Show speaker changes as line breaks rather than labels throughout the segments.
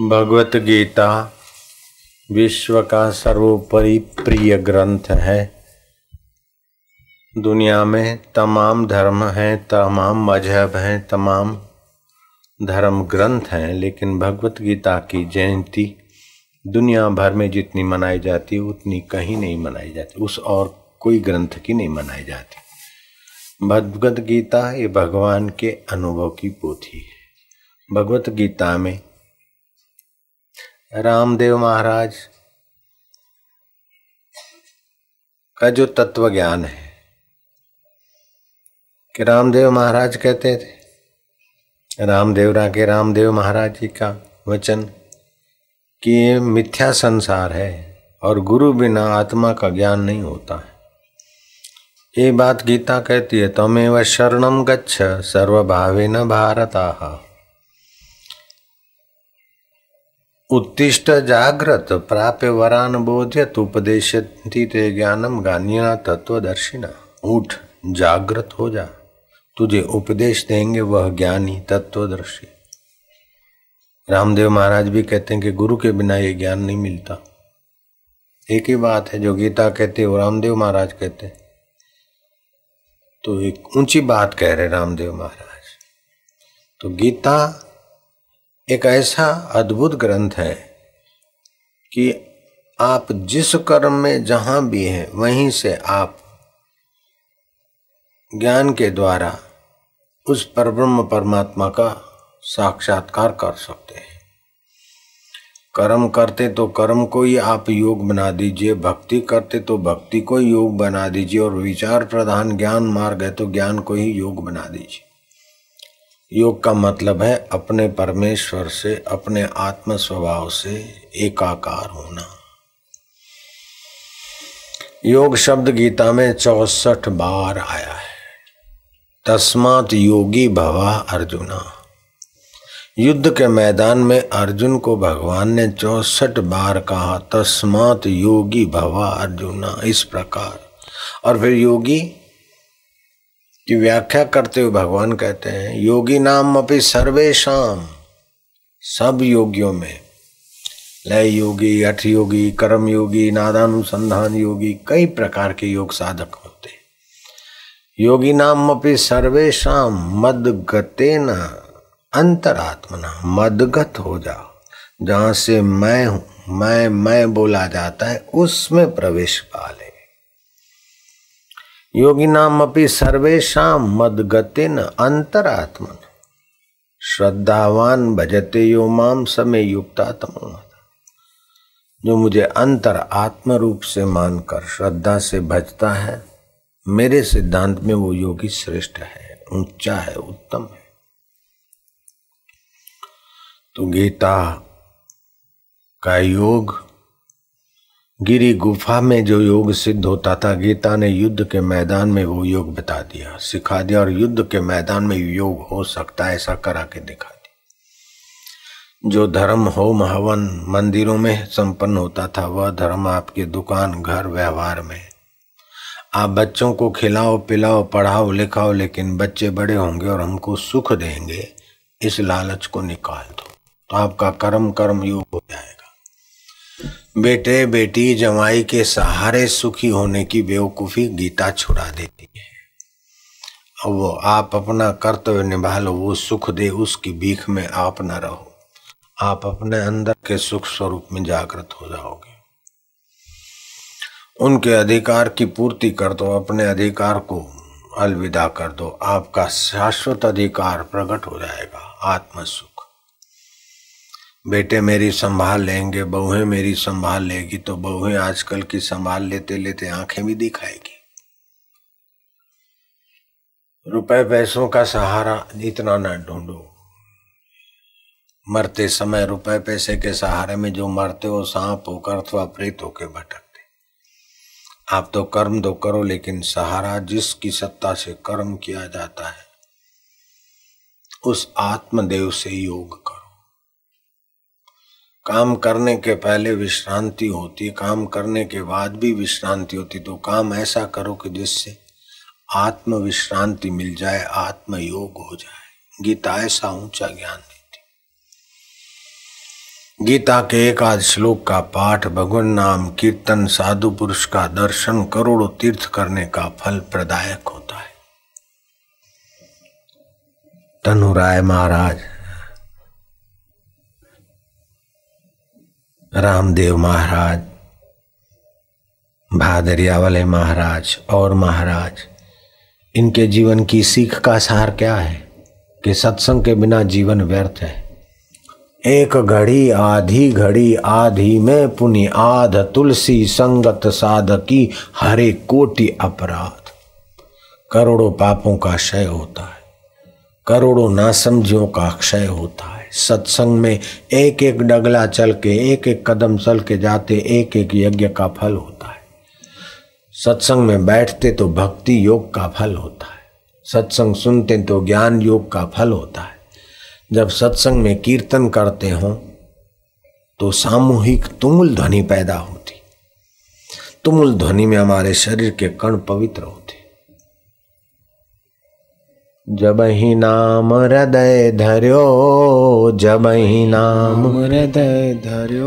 भगवत गीता विश्व का सर्वोपरि प्रिय ग्रंथ है। दुनिया में तमाम धर्म हैं, तमाम मज़हब हैं, तमाम धर्म ग्रंथ हैं, लेकिन भगवत गीता की जयंती दुनिया भर में जितनी मनाई जाती, उतनी कहीं नहीं मनाई जाती, उस और कोई ग्रंथ की नहीं मनाई जाती। भगवत गीता ये भगवान के अनुभव की पोथी है। भगवत गीता में रामदेव महाराज का जो तत्व ज्ञान है कि रामदेव महाराज कहते थे, रामदेव के रामदेव महाराज जी का वचन कि ये मिथ्या संसार है और गुरु बिना आत्मा का ज्ञान नहीं होता है। ये बात गीता कहती है, तमेव शरणम गच्छ सर्वभावे न भारत भारता। उत्तिष्ठ जागृत प्राप्य वरान बोध्यत उपदेश ज्ञानम गान्यना तत्वदर्शिना उठ जागृत हो जा। तुझे उपदेश देंगे वह ज्ञानी तत्वदर्शी रामदेव महाराज भी कहते हैं कि गुरु के बिना ये ज्ञान नहीं मिलता। एक ही बात है जो गीता कहते वो रामदेव महाराज कहते तो एक ऊँची बात कह रहे रामदेव महाराज। तो गीता एक ऐसा अद्भुत ग्रंथ है कि आप जिस कर्म में जहाँ भी हैं, वहीं से आप ज्ञान के द्वारा उस परब्रह्म परमात्मा का साक्षात्कार कर सकते हैं। कर्म करते तो कर्म को ही आप योग बना दीजिए, भक्ति करते तो भक्ति को योग बना दीजिए, और विचार प्रधान ज्ञान मार्ग है तो ज्ञान को ही योग बना दीजिए। योग का मतलब है अपने परमेश्वर से, अपने आत्म स्वभाव से एकाकार होना। योग शब्द गीता में चौसठ बार आया है। तस्मात योगी भवा अर्जुना। युद्ध के मैदान में अर्जुन को भगवान ने चौसठ बार कहा, तस्मात योगी भवा अर्जुना, इस प्रकार। और फिर योगी की व्याख्या करते हुए भगवान कहते हैं, योगी नाम अपनी सर्वेशम सब योगियों में। लय योगी, अठ योगी, कर्म योगी, नादानुसंधान योगी, कई प्रकार के योग साधक होते। योगी नाम अपनी सर्वेशम मद गते न अंतरात्मना, मदगत हो जाओ। जहाँ से मैं हूँ, मैं मैं बोला जाता है, उसमें प्रवेश पा ले। योगिनाम अपनी सर्वेशा मदगतिन अंतरात्मन श्रद्धावान भजते यो माम समय युक्तात्म जो मुझे अंतर आत्म रूप से मानकर श्रद्धा से भजता है, मेरे सिद्धांत में वो योगी श्रेष्ठ है, ऊँचा है, उत्तम है। तो गीता का योग गिरी गुफा में जो योग सिद्ध होता था, गीता ने युद्ध के मैदान में वो योग बता दिया, सिखा दिया और युद्ध के मैदान में योग हो सकता है, ऐसा करा के दिखा दिया। जो धर्म हो हवन मंदिरों में संपन्न होता था, वह धर्म आपके दुकान, घर, व्यवहार में। आप बच्चों को खिलाओ, पिलाओ, पढ़ाओ, लिखाओ, लेकिन बच्चे बड़े होंगे और हमको सुख देंगे, इस लालच को निकाल दो। तो आपका कर्म कर्म, योग हो बेटे, बेटी, जमाई के सहारे सुखी होने की बेवकूफ़ी गीता छुड़ा देती है। अब वो आप अपना कर्तव्य निभा लो, वो सुख दे, उसकी भीख में आप न रहो। आप अपने अंदर के सुख स्वरूप में जागृत हो जाओगे। उनके अधिकार की पूर्ति कर दो, अपने अधिकार को अलविदा कर दो। आपका शाश्वत अधिकार प्रकट हो जाएगा आत्म सुख बेटे मेरी संभाल लेंगे, बहुएँ मेरी संभाल लेगी तो बहुएँ आजकल की संभाल लेते लेते आँखें भी दिखाएगी। रुपए पैसों का सहारा इतना ना ढूंढो। मरते समय रुपए पैसे के सहारे में जो मरते हो सांप होकर अथवा प्रेत होकर भटकते। आप तो कर्म तो करो, लेकिन सहारा जिसकी सत्ता से कर्म किया जाता है, उस आत्मदेव से योग करो। काम करने के पहले विश्रांति होती है काम करने के बाद भी विश्रांति होती तो काम ऐसा करो कि जिससे आत्म विश्रांति मिल जाए आत्म योग हो जाए। गीता ऐसा ऊँचा ज्ञान देती। गीता के एक आध श्लोक का पाठ, भगवान नाम कीर्तन साधु पुरुष का दर्शन करोड़ों तीर्थ करने का फल प्रदायक होता है। तनु राय महाराज रामदेव महाराज, भादरिया वाले महाराज और महाराज, इनके जीवन की सीख का सार क्या है कि सत्संग के बिना जीवन व्यर्थ है? एक घड़ी, आधी घड़ी, आधी में पुनि आध, तुलसी संगत साधकी, हरे कोटि अपराध। करोड़ों पापों का क्षय होता है, करोड़ों नासमझियों का क्षय होता है। सत्संग में एक एक डगला चल के एक एक कदम चल के जाते एक एक यज्ञ का फल होता है। सत्संग में बैठते तो भक्ति योग का फल होता है। सत्संग सुनते तो ज्ञान योग का फल होता है। जब सत्संग में कीर्तन करते हो तो सामूहिक तुमुल ध्वनि पैदा होती। तुमुल ध्वनि में हमारे शरीर के कण पवित्र होते। जब ही नाम हृदय धर्यो जब ही नाम।
हृदय धर्यो।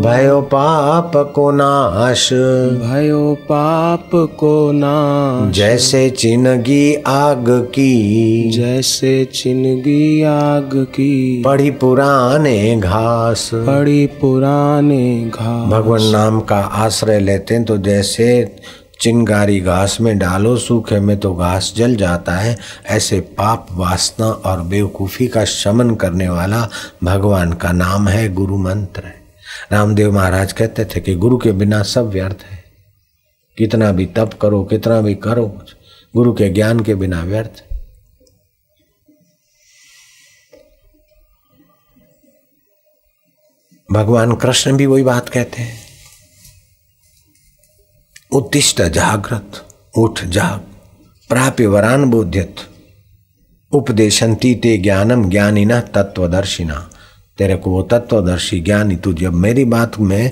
भयो पाप को नाश।
भयो पाप को नाश।
जैसे चिनगी आग की।
जैसे चिनगी आग की।
पड़ी पुराने घास।
पड़ी पुराने घास।
भगवान नाम का आश्रय लेते हैं तो जैसे चिंगारी घास में डालो, सूखे में तो घास जल जाता है। ऐसे पाप वासना और बेवकूफ़ी का शमन करने वाला भगवान का नाम है गुरु मंत्र है। रामदेव महाराज कहते थे कि गुरु के बिना सब व्यर्थ है। कितना भी तप करो, कितना भी करो गुरु के ज्ञान के बिना व्यर्थ। भगवान कृष्ण भी वही बात कहते हैं। उत्तिष्ट जागृत उठ जाग प्राप्य वरान बोध्यत। उपदेशंती ते ज्ञानम ज्ञानिना तत्वदर्शिना तेरे को वो तत्वदर्शी ज्ञानी तू जब मेरी बात में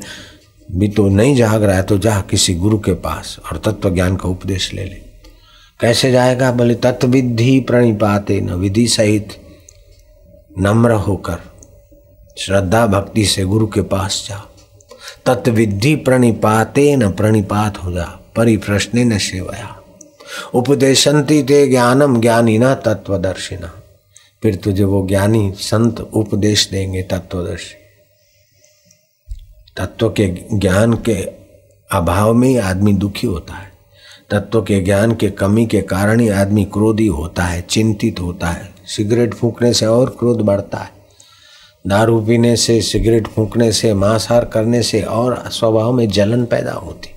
भी तो नहीं जाग रहा है तो जा किसी गुरु के पास और तत्व ज्ञान का उपदेश ले ले। कैसे जाएगा? बोले तत्विधि प्रणिपाते न विधि सहित नम्र होकर, श्रद्धा भक्ति से गुरु के पास जा। तत्विधि प्रणिपाते न प्रणिपात हो जा, परिप्रश्ने न सेवया। उपदेशंती ते ज्ञानम ज्ञानी न तत्वदर्शिना फिर तुझे वो ज्ञानी संत उपदेश देंगे तत्वदर्शी तत्व के ज्ञान के अभाव में ही आदमी दुखी होता है। तत्व के ज्ञान के कमी के कारण ही आदमी क्रोधी होता है, चिंतित होता है। सिगरेट फूकने से और क्रोध बढ़ता है। दारू पीने से, सिगरेट फूकने से, मांसाहार करने से और स्वभाव में जलन पैदा होती।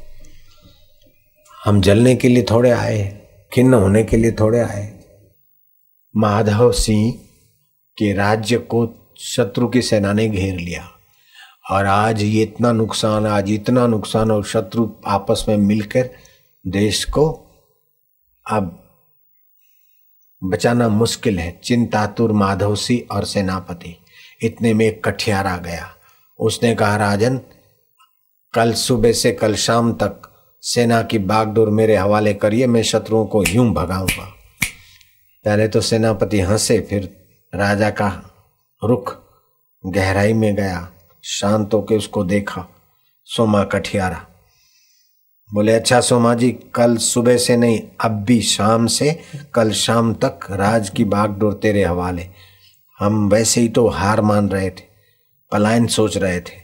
हम जलने के लिए थोड़े आए खिन्न होने के लिए थोड़े आए माधव सिंह के राज्य को शत्रु की सेना ने घेर लिया और आज ये इतना नुकसान, आज इतना नुकसान और शत्रु आपस में मिलकर देश को अब बचाना मुश्किल है। चिंतातुर माधव सिंह और सेनापति। इतने में एक कठियार आ गया। उसने कहा, राजन, कल सुबह से कल शाम तक सेना की बागडोर मेरे हवाले करिए, मैं शत्रुओं को यूँ भगाऊँगा। पहले तो सेनापति हंसे, फिर राजा का रुख गहराई में गया, शांत होकर उसको देखा, सोमा कठियारा बोले अच्छा सोमा जी, कल सुबह से नहीं, अब भी शाम से, कल शाम तक राज की बागडोर तेरे हवाले। हम वैसे ही तो हार मान रहे थे, पलायन सोच रहे थे,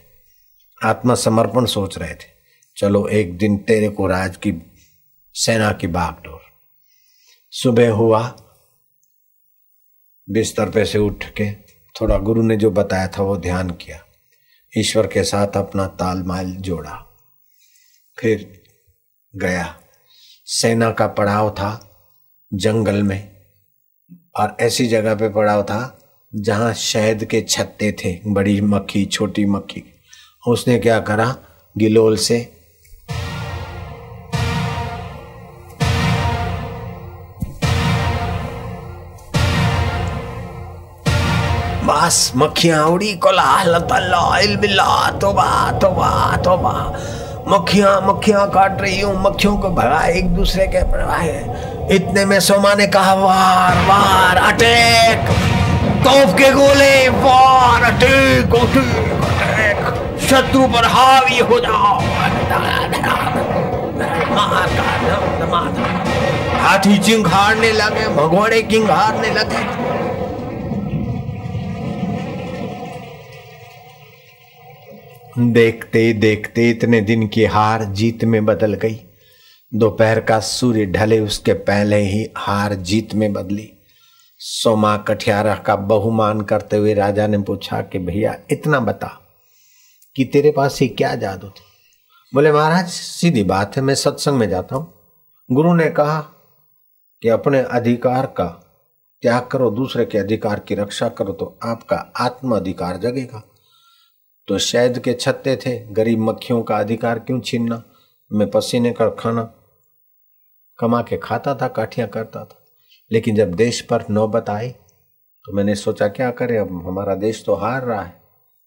आत्मसमर्पण सोच रहे थे। चलो एक दिन तेरे को राज की, सेना की बागडोर सुबह हुआ, बिस्तर पे से उठ के थोड़ा गुरु ने जो बताया था वो ध्यान किया। ईश्वर के साथ अपना तालमाल जोड़ा। फिर गया। सेना का पड़ाव था जंगल में, और ऐसी जगह पे पड़ाव था जहाँ शहद के छत्ते थे, बड़ी मक्खी, छोटी मक्खी। उसने क्या करा? गिलोल से बस, मक्खियाँ उड़ी, कोलाहल बिल्ला तोबा तोबा मक्खियाँ मक्खियाँ काट रही हूँ, मक्खियों को भगा एक दूसरे के है। इतने में सोमा ने कहा, वार वार अटैक तोप के गोले वार अटैक अटैक शत्रु पर हावी हो जाओ हाथी चिंघाड़ने लगे भगोड़े किंघारने लगे देखते देखते इतने दिन की हार जीत में बदल गई। दोपहर का सूर्य ढले, उसके पहले ही हार जीत में बदली। सोमा कठियारा का बहुमान करते हुए राजा ने पूछा कि भैया, इतना बता कि तेरे पास ही क्या जादू था? बोले, महाराज, सीधी बात है, मैं सत्संग में जाता हूँ। गुरु ने कहा कि अपने अधिकार का त्याग करो, दूसरे के अधिकार की रक्षा करो तो आपका आत्म अधिकार जगेगा। तो शहद के छत्ते थे, गरीब मक्खियों का अधिकार क्यों छीनना? मैं पसीने कर खाना कमा के खाता था, काठियाँ करता था। लेकिन जब देश पर नौबत आई तो मैंने सोचा, क्या करे? अब हमारा देश तो हार रहा है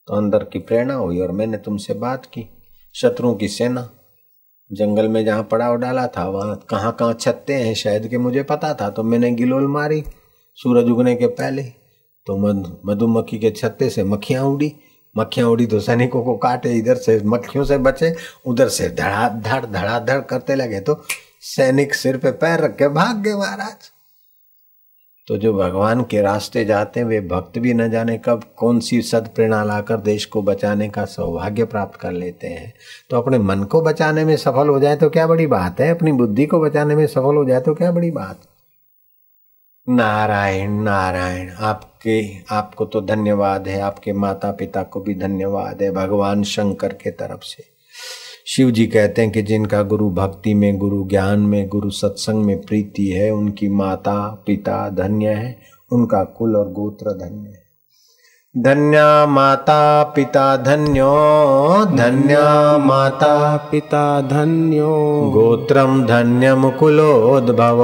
तो अंदर की प्रेरणा हुई और मैंने तुमसे बात की, शत्रुओं की सेना। जंगल में जहाँ पड़ाव डाला था, वहाँ कहाँ कहाँ छत्ते हैं, शायद के मुझे पता था तो मैंने गिलोल मारी, सूरज उगने के पहले। तो मधुमक्खी के छत्ते से मक्खियाँ उड़ी मक्खियाँ उड़ी तो सैनिकों को काटे, इधर से मक्खियों से बचे, उधर से धड़ाधड़ धड़ाधड़ करते लगे तो सैनिक सिर पे पैर रख के भाग गए महाराज। तो जो भगवान के रास्ते जाते हैं, वे भक्त भी न जाने कब कौन सी सद प्रेरणा लाकर देश को बचाने का सौभाग्य प्राप्त कर लेते हैं। तो अपने मन को बचाने में सफल हो जाए तो क्या बड़ी बात है? अपनी बुद्धि को बचाने में सफल हो जाए तो क्या बड़ी बात? नारायण नारायण, आपके, आपको तो धन्यवाद है, आपके माता पिता को भी धन्यवाद है, भगवान शंकर के तरफ़ से। शिव जी कहते हैं कि जिनका गुरु भक्ति में, गुरु ज्ञान में, गुरु सत्संग में प्रीति है, उनकी माता पिता धन्य है, उनका कुल और गोत्र धन्य है। धन्या माता पिता धन्यो धन्या माता
पिता धन्यो।
गोत्रम धन्यम कुलोद्भव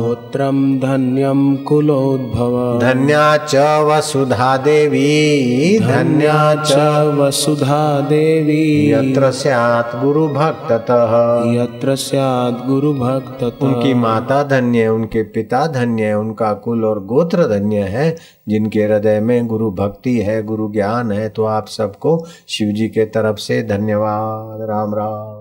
गोत्रम धन्यम कुलोद्भव
धन्या च वसुधा देवी।
धन्या च वसुधा देवी।
यत्र स्यात् गुरु भक्ततः
यत्र स्यात् गुरु भक्त
उनकी माता धन्य है उनके पिता धन्य है उनका कुल और गोत्र धन्य है। जिनके हृदय में गुरु भक्ति है, गुरु ज्ञान है तो आप सबको शिव जी के तरफ़ से धन्यवाद। राम राम।